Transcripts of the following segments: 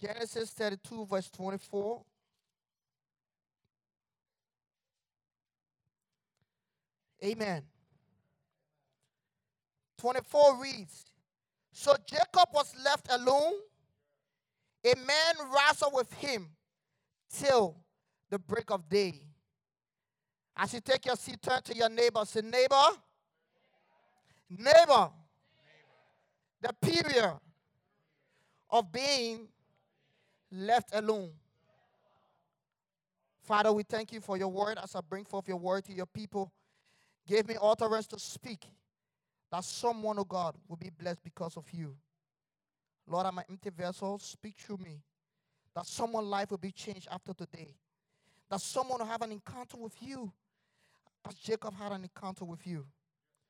Genesis 32, verse 24. Amen. 24 reads So Jacob was left alone. A man wrestled with him till the break of day. As you take your seat, turn to your neighbor. Say, neighbor, neighbor, the period of being left alone. Father, we thank you for your word as I bring forth your word to your people. Give me utterance to speak that someone, oh God, will be blessed because of you. Lord, I'm an empty vessel. Speak through me. That someone's life will be changed after today. That someone will have an encounter with you as Jacob had an encounter with you.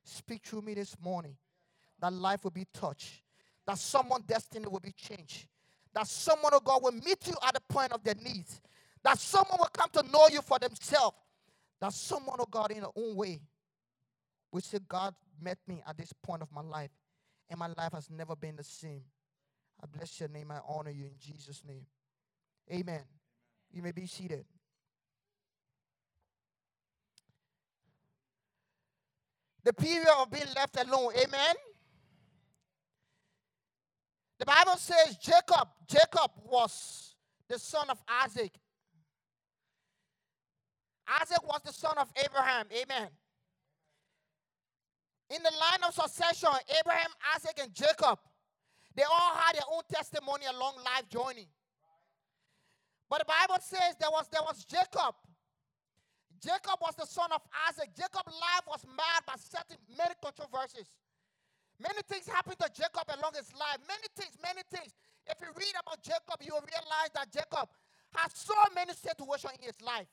Speak through me this morning. That life will be touched. That someone's destiny will be changed. That someone, oh God, will meet you at the point of their needs. That someone will come to know you for themselves. That someone, oh God, in their own way will say, God met me at this point of my life, and my life has never been the same. I bless your name. I honor you in Jesus' name. Amen. You may be seated. The period of being left alone. Amen. The Bible says Jacob, Jacob was the son of Isaac. Isaac was the son of Abraham. Amen. In the line of succession, Abraham, Isaac, and Jacob, they all had their own testimony along life journey. But the Bible says there was there was Jacob. Jacob was the son of Isaac. Jacob's life was marred by certain many controversies. Many things happened to Jacob along his life. Many things, many things. If you read about Jacob, you will realize that Jacob has so many situations in his life.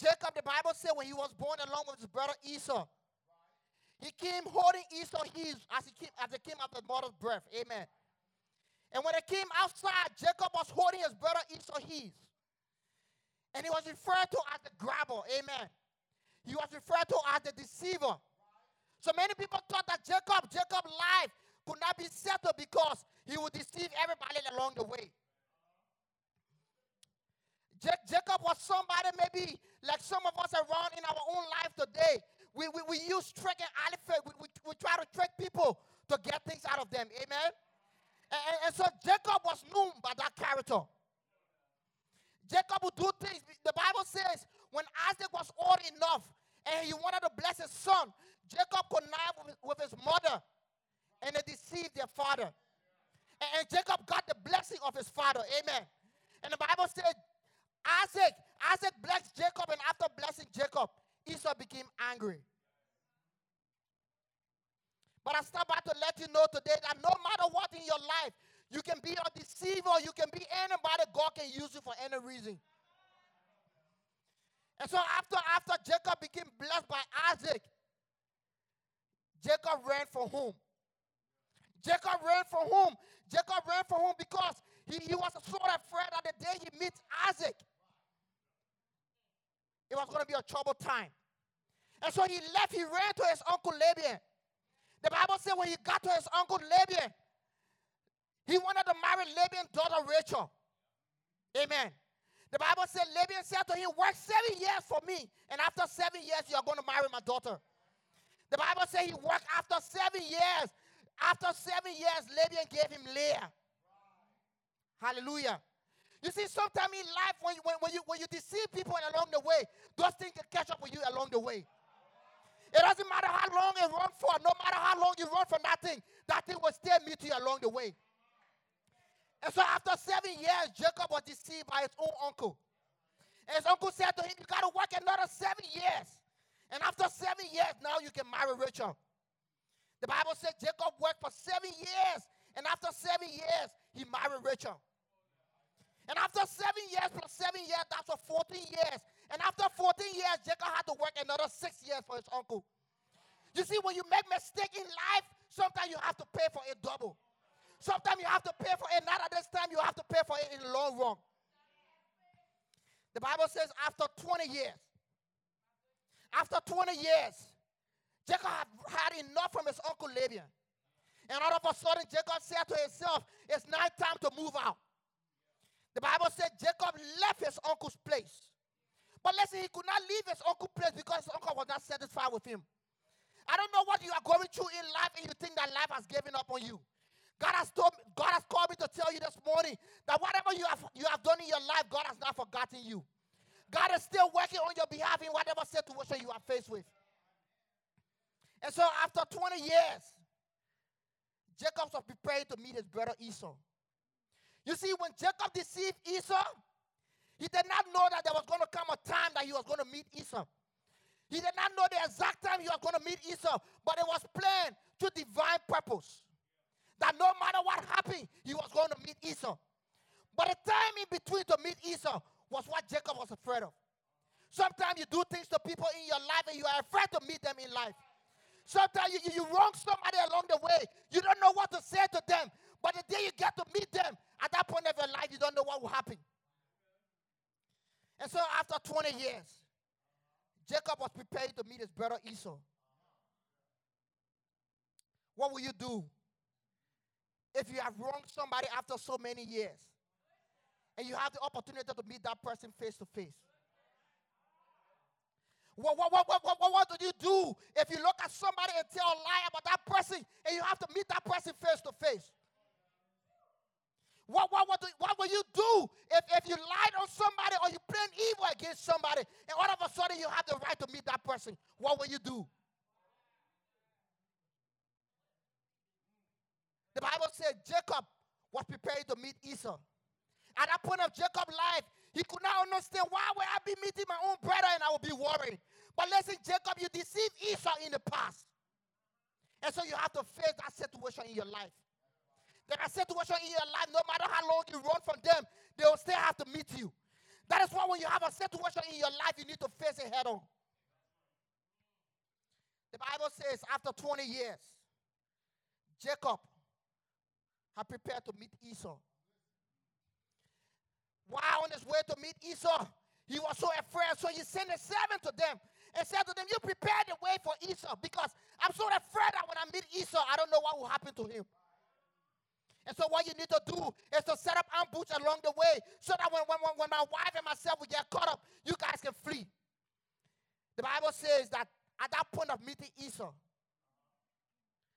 Jacob, the Bible said, when he was born along with his brother Esau, he came holding Esau his as he came as he came out of the mother's breath. Amen. And when they came outside, Jacob was holding his brother Esau his. And he was referred to as the grabber. Amen. He was referred to as the deceiver. So many people thought that Jacob, Jacob's life could not be settled because he would deceive everybody along the way. Jacob was somebody maybe like some of us around in our own life today. We, we, we use trick and artifact. We, we, we try to trick people to get things out of them. Amen? And, and so Jacob was known by that character. Jacob would do things. The Bible says when Isaac was old enough and he wanted to bless his son, Jacob connived with, his mother and they deceived their father. And, and Jacob got the blessing of his father. Amen. And the Bible said, Isaac, Isaac blessed Jacob, and after blessing Jacob, Esau became angry. But I stop by to let you know today that no matter what in your life, you can be a deceiver, you can be anybody, God can use you for any reason. And so after, after Jacob became blessed by Isaac, Jacob ran for home. Jacob ran for home. Jacob ran for home because he, he was so afraid that the day he meets Isaac, it was going to be a troubled time. And so he left, he ran to his uncle Laban. The Bible says when he got to his uncle Laban, he wanted to marry Laban's daughter Rachel. Amen. The Bible said Laban said to him, Work seven years for me, and after seven years, you are going to marry my daughter. The Bible says he worked after seven years. After seven years, Laban gave him Leah. Hallelujah. You see, sometimes in life, when, when, when, you, when you deceive people along the way, those things can catch up with you along the way. It doesn't matter how long you run for, no matter how long you run for nothing, that thing will still meet you along the way. And so after seven years, Jacob was deceived by his own uncle. And his uncle said to him, You got to work another seven years. And after seven years, now you can marry Rachel. The Bible said Jacob worked for seven years. And after seven years, he married Rachel. And after seven years plus seven years, that's for 14 years. And after 14 years, Jacob had to work another six years for his uncle. You see, when you make mistake in life, sometimes you have to pay for it double. Sometimes you have to pay for it, not at this time, you have to pay for it in the long run. The Bible says after 20 years, after 20 years, Jacob had, had enough from his uncle Laban. And all of a sudden, Jacob said to himself, It's now time to move out. The Bible said Jacob left his uncle's place. But listen, he could not leave his uncle's place because his uncle was not satisfied with him. I don't know what you are going through in life and you think that life has given up on you. God has told God has called me to tell you this morning that whatever you have you have done in your life, God has not forgotten you. God is still working on your behalf in whatever situation you are faced with. And so after 20 years, Jacob was preparing to meet his brother Esau. You see, when Jacob deceived Esau, he did not know that there was going to come a time that he was going to meet Esau. He did not know the exact time he was going to meet Esau, but it was planned to divine purpose. That no matter what happened, he was going to meet Esau. But the time in between to meet Esau was what Jacob was afraid of. Sometimes you do things to people in your life and you are afraid to meet them in life. Sometimes you, you, wrong somebody along the way. You don't know what to say to them. But the day you get to meet them, at that point of your life, you don't know what will happen. And so after 20 years, Jacob was preparing to meet his brother Esau. What will you do if you have wronged somebody after so many years and you have the opportunity to meet that person face to face? What, what, what, what, what, do you do if you look at somebody and tell a lie about that person and you have to meet that person face to face? What, what, what, do, what will you do if, if you lied on somebody or you plan evil against somebody and all of a sudden you have the right to meet that person? What will you do? The Bible said Jacob was prepared to meet Esau. At that point of Jacob's life, he could not understand why would I be meeting my own brother and I would be worried. But listen, Jacob, you deceived Esau in the past. And so you have to face that situation in your life. There are situations in your life, no matter how long you run from them, they will still have to meet you. That is why when you have a situation in your life, you need to face it head on. The Bible says after 20 years, Jacob had prepared to meet Esau. While on his way to meet Esau, he was so afraid, so he sent a servant to them and said to them, You prepare the way for Esau because I'm so afraid that when I meet Esau, I don't know what will happen to him. And so what you need to do is to set up ambush along the way so that when, when, when my wife and myself will get caught up, you guys can flee. The Bible says that at that point of meeting Esau,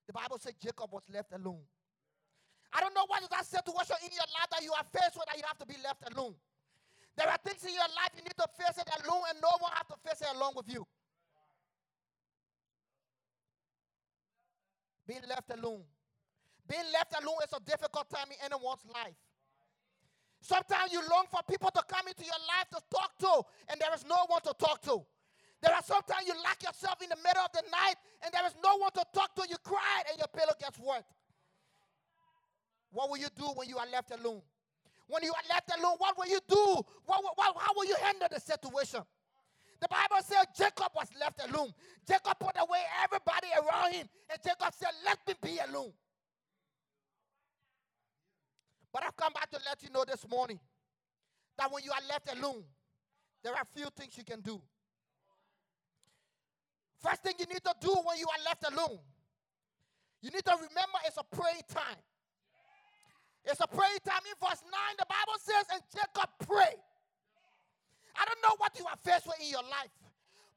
the Bible says Jacob was left alone. I don't know what is that situation in your life that you are faced with that you have to be left alone. There are things in your life you need to face it alone, and no one has to face it along with you. Being left alone. Being left alone is a difficult time in anyone's life. Sometimes you long for people to come into your life to talk to, and there is no one to talk to. There are sometimes you lock yourself in the middle of the night, and there is no one to talk to. You cry, and your pillow gets wet. What will you do when you are left alone? When you are left alone, what will you do? What, what, how will you handle the situation? The Bible says Jacob was left alone. Jacob put away everybody around him, and Jacob said, Let me be alone. But I've come back to let you know this morning that when you are left alone, there are few things you can do. First thing you need to do when you are left alone, you need to remember it's a praying time. It's a praying time. In verse 9, the Bible says, and Jacob prayed. I don't know what you are faced with in your life.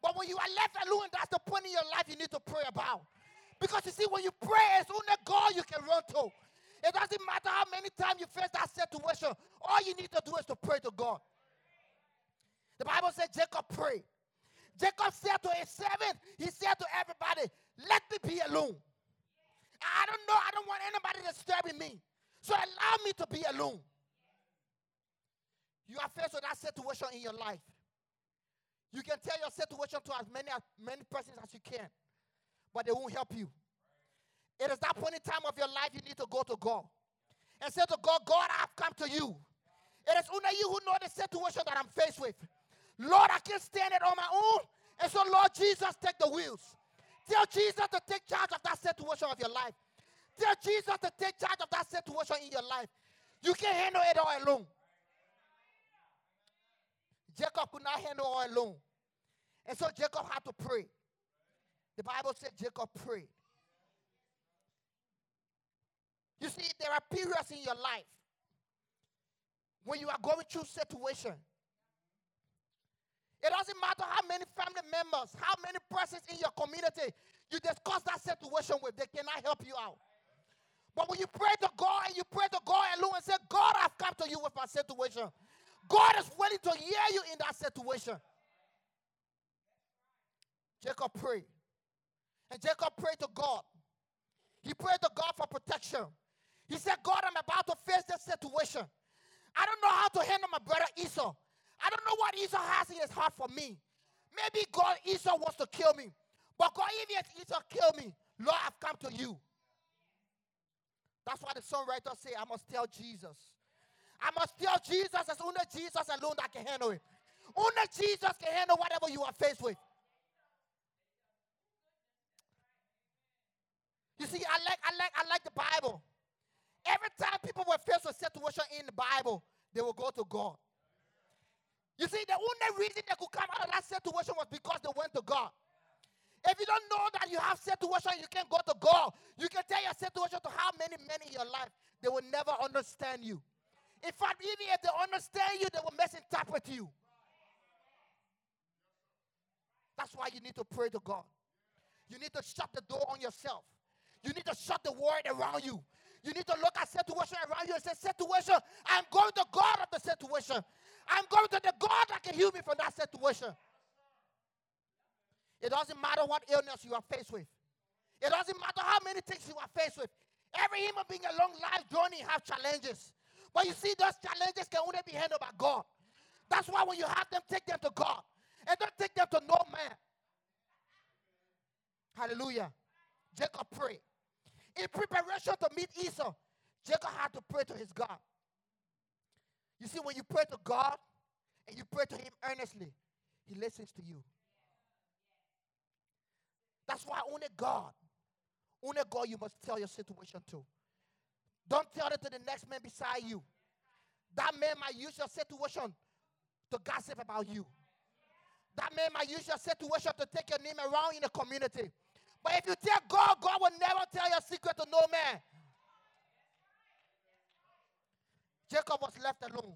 But when you are left alone, that's the point in your life you need to pray about. Because you see, when you pray, it's only God you can run to. It doesn't matter how many times you face that situation. All you need to do is to pray to God. The Bible says Jacob prayed. Jacob said to his servant, he said to everybody, let me be alone. I don't know, I don't want anybody disturbing me. So allow me to be alone. You are faced with that situation in your life. You can tell your situation to as many as many persons as you can, but they won't help you. It is that point in time of your life you need to go to God and say to God, God, I've come to you. It is only you who know the situation that I'm faced with. Lord, I can't stand it on my own. And so, Lord Jesus, take the wheels. Tell Jesus to take charge of that situation of your life. Tell Jesus to take charge of that situation in your life. You can't handle it all alone. Jacob could not handle all alone. And so Jacob had to pray. The Bible said Jacob prayed. You see, there are periods in your life when you are going through situation. It doesn't matter how many family members, how many persons in your community you discuss that situation with, they cannot help you out. But when you pray to God and you pray to God alone and say, God, I've come to you with my situation, God is willing to hear you in that situation. Jacob prayed. And Jacob prayed to God. He prayed to God for protection. He said, God, I'm about to face this situation. I don't know how to handle my brother Esau. I don't know what Esau has in his heart for me. Maybe God, Esau wants to kill me. But God, even if Esau kill me, Lord, I've come to you. That's why the songwriter say, I must tell Jesus. I must tell Jesus, it's only Jesus alone that can handle it. Only Jesus can handle whatever you are faced with. You see, I like, I like, I like the Bible. Every time people were faced with situation in the Bible, they will go to God. You see, the only reason they could come out of that situation was because they went to God. If you don't know that you have situation, you can go to God. You can tell your situation to how many men in your life, they will never understand you. In fact, even if they understand you, they will misinterpret you. That's why you need to pray to God. You need to shut the door on yourself. You need to shut the world around you. You need to look at situation around you and say, situation, I'm going to God of the situation. I'm going to the God that can heal me from that situation. It doesn't matter what illness you are faced with. It doesn't matter how many things you are faced with. Every human being along life journey have challenges. But you see, those challenges can only be handled by God. That's why when you have them, take them to God. And don't take them to no man. Hallelujah. Jacob prayed. In preparation to meet Esau, Jacob had to pray to his God. You see, when you pray to God and you pray to him earnestly, he listens to you. That's why only God, only God you must tell your situation to. Don't tell it to the next man beside you. That man might use your situation to gossip about you. That man might use your situation to take your name around in the community. But if you tell God, God will never tell your secret to no man. Jacob was left alone.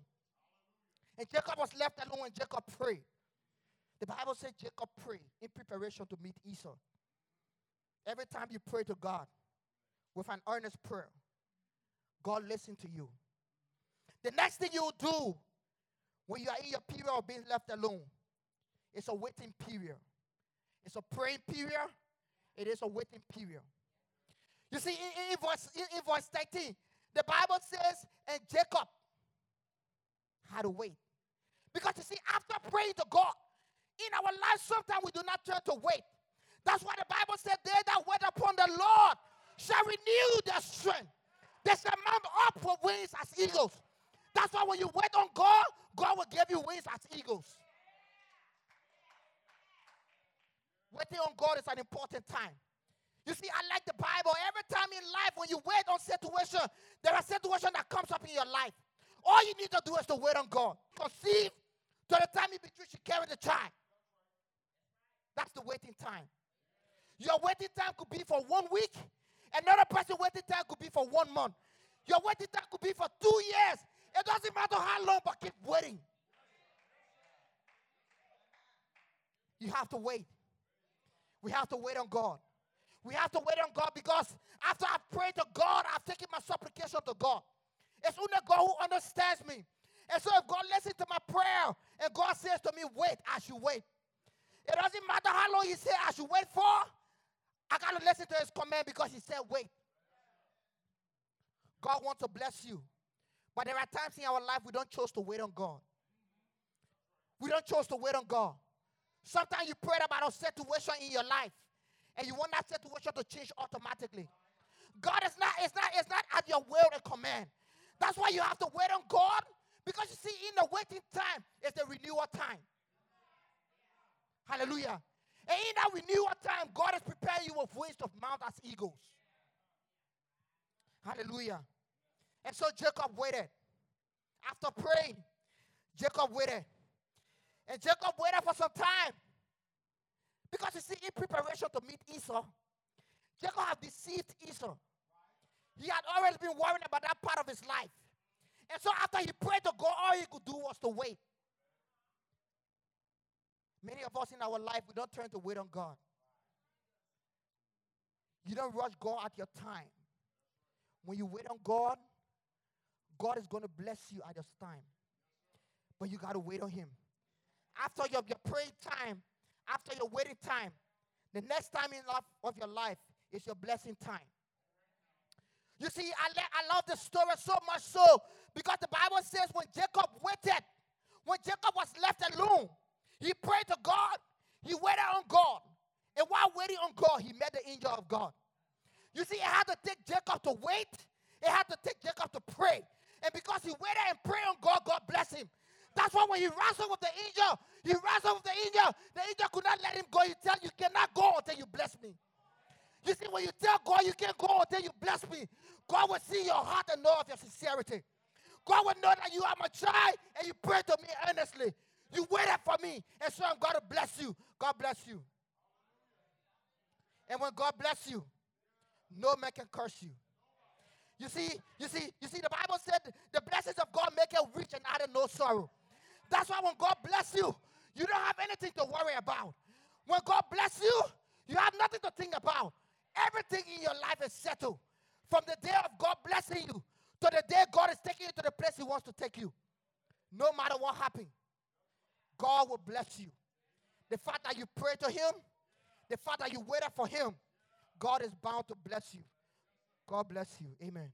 And Jacob was left alone and Jacob prayed. The Bible says Jacob prayed in preparation to meet Esau. Every time you pray to God with an earnest prayer, God listens to you. The next thing you do when you are in your period of being left alone is a waiting period. It's a praying period. It is a waiting period. You see, in, in, verse, in, in verse 13, the Bible says, and Jacob had to wait. Because you see, after praying to God, in our lives, sometimes we do not turn to wait. That's why the Bible said, They that wait upon the Lord shall renew their strength. They shall mount up with wings as eagles. That's why when you wait on God, God will give you wings as eagles. Waiting on God is an important time. You see, I like the Bible. Every time in life, when you wait on situation, there are situations that comes up in your life. All you need to do is to wait on God. Conceive to the time in between she carry the child. That's the waiting time. Your waiting time could be for one week. Another person waiting time could be for one month. Your waiting time could be for two years. It doesn't matter how long, but keep waiting. You have to wait. We have to wait on God. We have to wait on God because after I've prayed to God, I've taken my supplication to God. It's only God who understands me. And so if God listens to my prayer and God says to me, wait, I should wait. It doesn't matter how long He said I should wait for. I to listen to his command because he said, wait. God wants to bless you. But there are times in our life we don't choose to wait on God. We don't choose to wait on God. Sometimes you pray about a situation in your life and you want that situation to change automatically. God is not, it's not, it's not at your will and command. That's why you have to wait on God. Because you see, in the waiting time is the renewal time. Hallelujah. And in that renewal time, God is preparing you with wings of mount as eagles. Hallelujah. And so Jacob waited. After praying, Jacob waited. And Jacob waited for some time. Because you see, in preparation to meet Esau, Jacob had deceived Esau. He had always been worrying about that part of his life. And so after he prayed to God, all he could do was to wait. Many of us in our life, we don't turn to wait on God. You don't rush God at your time. When you wait on God, God is going to bless you at this time. But you got to wait on Him. After your, your praying time, after your waiting time, the next time in life of your life is your blessing time. You see, I, le- I love this story so much so because the Bible says when Jacob waited, when Jacob was left alone, he prayed to God, he waited on God. And while waiting on God, he met the angel of God. You see, it had to take Jacob to wait, it had to take Jacob to pray. And because he waited and prayed on God, God blessed him. That's why when he wrestled with the angel, he wrestled with the angel. The angel could not let him go. He said, you cannot go until you bless me. You see, when you tell God you can't go until you bless me, God will see your heart and know of your sincerity. God will know that you are my child and you pray to me earnestly. You waited for me, and so I'm going to bless you. God bless you. And when God bless you, no man can curse you. You see, you see, you see, the Bible said the blessings of God make you rich and add no sorrow. That's why when God bless you, you don't have anything to worry about. When God bless you, you have nothing to think about. Everything in your life is settled. From the day of God blessing you to the day God is taking you to the place He wants to take you. No matter what happens, God will bless you. The fact that you pray to Him, the fact that you waited for Him, God is bound to bless you. God bless you. Amen.